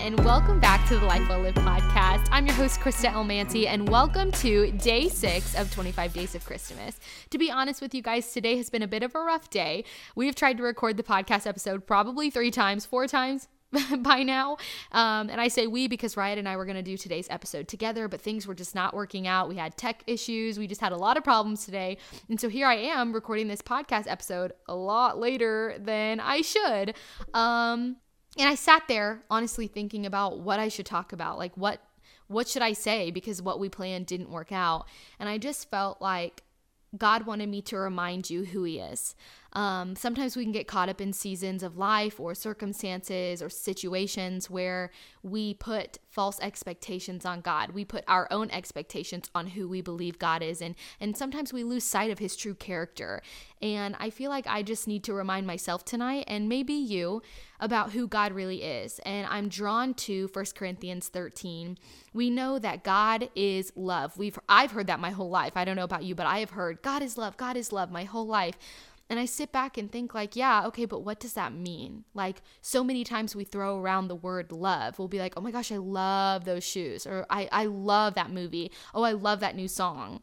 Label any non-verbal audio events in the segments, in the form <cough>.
And welcome back to the Life Well Lived podcast. I'm your host, Krista Elmancy, and welcome to day six of 25 Days of Christmas. To be honest with you guys, today has been a bit of a rough day. We've tried to record the podcast episode probably three times, four times, <laughs> by now. Um, and I say we because Riot and I were going to do today's episode together, but things were just not working out. We had tech issues. We just had a lot of problems today. And so here I am recording this podcast episode a lot later than I should. Um, and I sat there honestly thinking about what I should talk about. Like, what. What should I say? Because what we planned didn't work out. And I just felt like God wanted me to remind you who He is. Um, sometimes we can get caught up in seasons of life or circumstances or situations where we put false expectations on God. We put our own expectations on who we believe God is, and and sometimes we lose sight of His true character. And I feel like I just need to remind myself tonight, and maybe you, about who God really is. And I'm drawn to 1 Corinthians 13. We know that God is love. We've I've heard that my whole life. I don't know about you, but I have heard God is love. God is love my whole life. And I sit back and think, like, yeah, okay, but what does that mean? Like, so many times we throw around the word love. We'll be like, oh my gosh, I love those shoes, or I, I love that movie. Oh, I love that new song.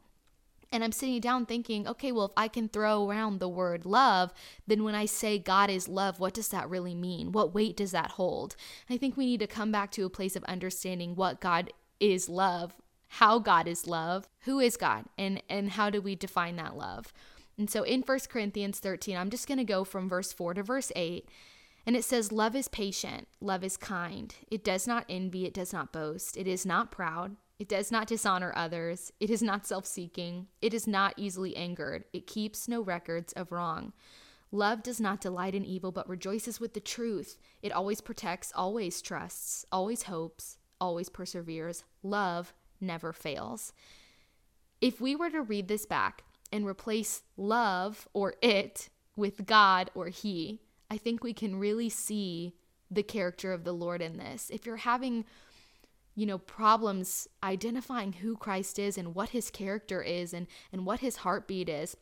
And I'm sitting down thinking, okay, well, if I can throw around the word love, then when I say God is love, what does that really mean? What weight does that hold? I think we need to come back to a place of understanding what God is love, how God is love, who is God, and, and how do we define that love? And so in 1 Corinthians 13, I'm just going to go from verse 4 to verse 8. And it says, Love is patient, love is kind. It does not envy, it does not boast, it is not proud, it does not dishonor others, it is not self seeking, it is not easily angered, it keeps no records of wrong. Love does not delight in evil, but rejoices with the truth. It always protects, always trusts, always hopes, always perseveres. Love never fails. If we were to read this back, and replace love or it with God or He, I think we can really see the character of the Lord in this. If you're having, you know, problems identifying who Christ is and what his character is and, and what his heartbeat is,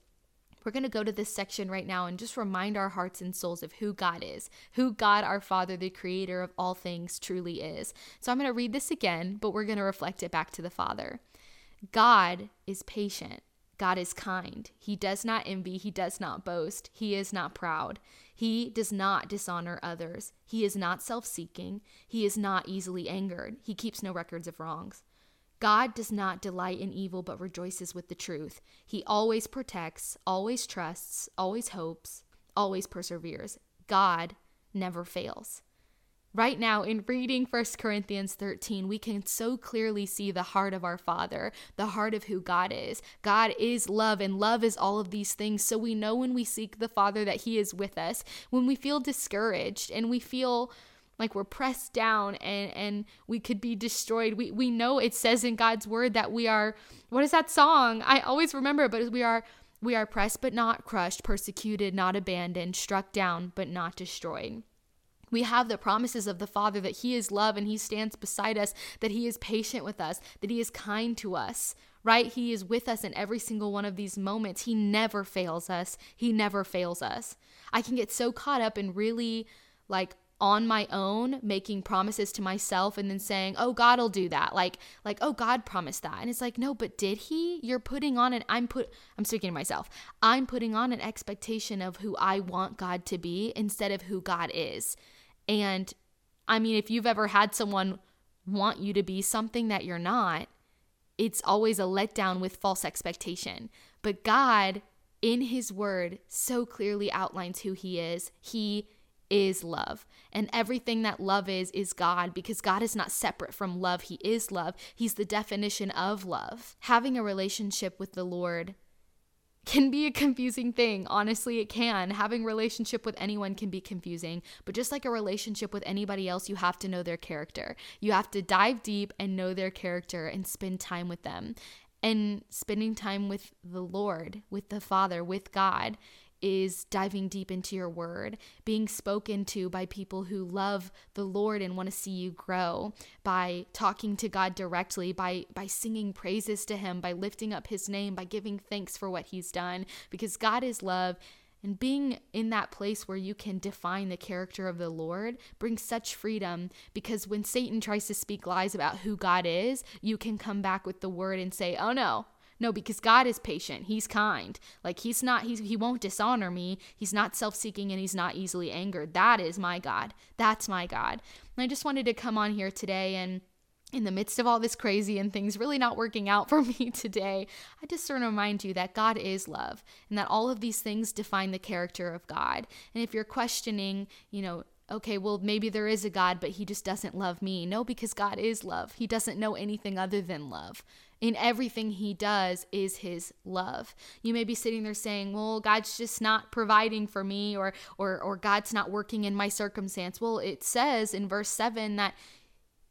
we're going to go to this section right now and just remind our hearts and souls of who God is, who God, our Father, the creator of all things, truly is. So I'm going to read this again, but we're going to reflect it back to the Father. God is patient God is kind. He does not envy. He does not boast. He is not proud. He does not dishonor others. He is not self seeking. He is not easily angered. He keeps no records of wrongs. God does not delight in evil, but rejoices with the truth. He always protects, always trusts, always hopes, always perseveres. God never fails. Right now, in reading 1 Corinthians 13, we can so clearly see the heart of our Father, the heart of who God is. God is love, and love is all of these things. So we know when we seek the Father that He is with us. When we feel discouraged and we feel like we're pressed down and and we could be destroyed we we know it says in God's word that we are what is that song I always remember but we are we are pressed but not crushed persecuted not abandoned struck down but not destroyed we have the promises of the Father that He is love and He stands beside us, that He is patient with us, that He is kind to us, right? He is with us in every single one of these moments. He never fails us. He never fails us. I can get so caught up in really like on my own making promises to myself and then saying oh god will do that like like oh god promised that and it's like no but did he you're putting on an i'm put i'm speaking to myself i'm putting on an expectation of who i want god to be instead of who god is and I mean, if you've ever had someone want you to be something that you're not, it's always a letdown with false expectation. But God, in His Word, so clearly outlines who He is. He is love. And everything that love is, is God because God is not separate from love. He is love. He's the definition of love. Having a relationship with the Lord can be a confusing thing. Honestly, it can. Having relationship with anyone can be confusing, but just like a relationship with anybody else, you have to know their character. You have to dive deep and know their character and spend time with them. And spending time with the Lord, with the Father, with God is diving deep into your word, being spoken to by people who love the Lord and want to see you grow, by talking to God directly, by by singing praises to him, by lifting up his name, by giving thanks for what he's done because God is love. And being in that place where you can define the character of the Lord brings such freedom because when Satan tries to speak lies about who God is, you can come back with the word and say, oh no, no, because God is patient. He's kind. Like he's not he's he won't dishonor me. He's not self-seeking and he's not easily angered. That is my God. That's my God. And I just wanted to come on here today and in the midst of all this crazy and things really not working out <laughs> for me today, I just want to remind you that God is love and that all of these things define the character of God. And if you're questioning, you know, okay, well, maybe there is a God, but he just doesn't love me. No, because God is love. He doesn't know anything other than love. In everything he does is his love. You may be sitting there saying, "Well, God's just not providing for me or or or God's not working in my circumstance." Well, it says in verse 7 that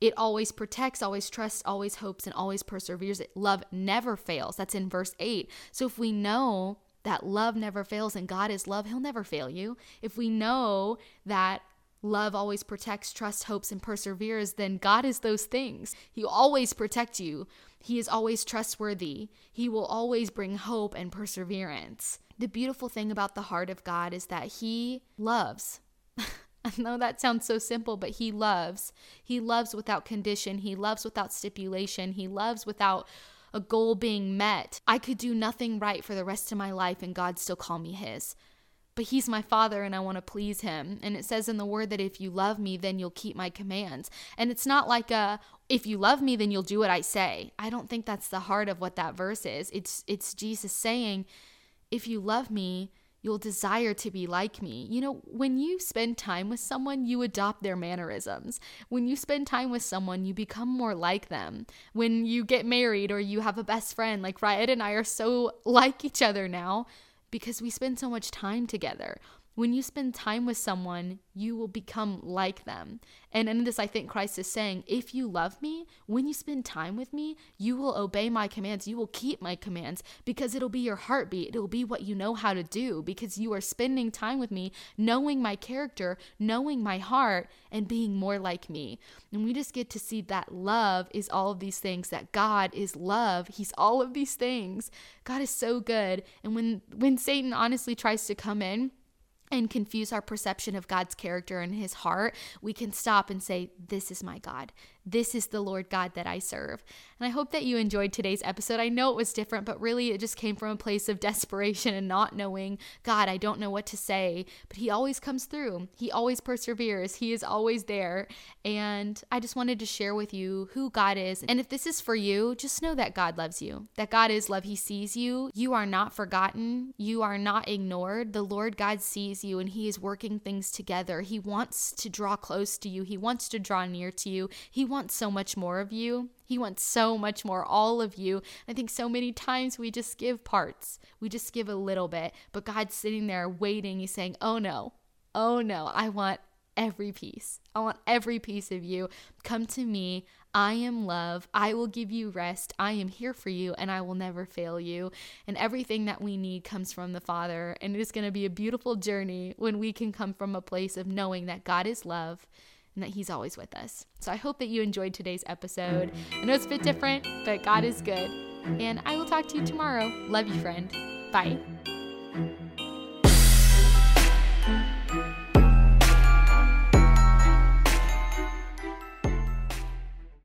it always protects, always trusts, always hopes, and always perseveres. Love never fails. That's in verse 8. So if we know that love never fails and God is love, He'll never fail you. If we know that love always protects, trusts, hopes, and perseveres, then God is those things. He always protects you. He is always trustworthy. He will always bring hope and perseverance. The beautiful thing about the heart of God is that He loves. <laughs> I know that sounds so simple, but He loves. He loves without condition. He loves without stipulation. He loves without a goal being met. I could do nothing right for the rest of my life and God still call me His but he's my father and I want to please him. And it says in the word that if you love me, then you'll keep my commands. And it's not like a if you love me, then you'll do what I say. I don't think that's the heart of what that verse is. It's it's Jesus saying, if you love me, you'll desire to be like me. You know, when you spend time with someone, you adopt their mannerisms. When you spend time with someone, you become more like them. When you get married or you have a best friend, like Riot and I are so like each other now because we spend so much time together. When you spend time with someone, you will become like them. And in this, I think Christ is saying, if you love me, when you spend time with me, you will obey my commands. You will keep my commands because it'll be your heartbeat. It'll be what you know how to do because you are spending time with me, knowing my character, knowing my heart, and being more like me. And we just get to see that love is all of these things, that God is love. He's all of these things. God is so good. And when when Satan honestly tries to come in, and confuse our perception of God's character and his heart, we can stop and say, This is my God. This is the Lord God that I serve. And I hope that you enjoyed today's episode. I know it was different, but really it just came from a place of <laughs> desperation and not knowing, God, I don't know what to say. But He always comes through, He always perseveres, He is always there. And I just wanted to share with you who God is. And if this is for you, just know that God loves you, that God is love. He sees you. You are not forgotten, you are not ignored. The Lord God sees you and He is working things together. He wants to draw close to you, He wants to draw near to you. He wants so much more of you. He wants so much more, all of you. I think so many times we just give parts, we just give a little bit, but God's sitting there waiting. He's saying, Oh no, oh no, I want every piece. I want every piece of you. Come to me. I am love. I will give you rest. I am here for you and I will never fail you. And everything that we need comes from the Father. And it is going to be a beautiful journey when we can come from a place of knowing that God is love and that He's always with us. So I hope that you enjoyed today's episode. I know it's a bit different, but God is good. And I will talk to you tomorrow. Love you, friend. Bye.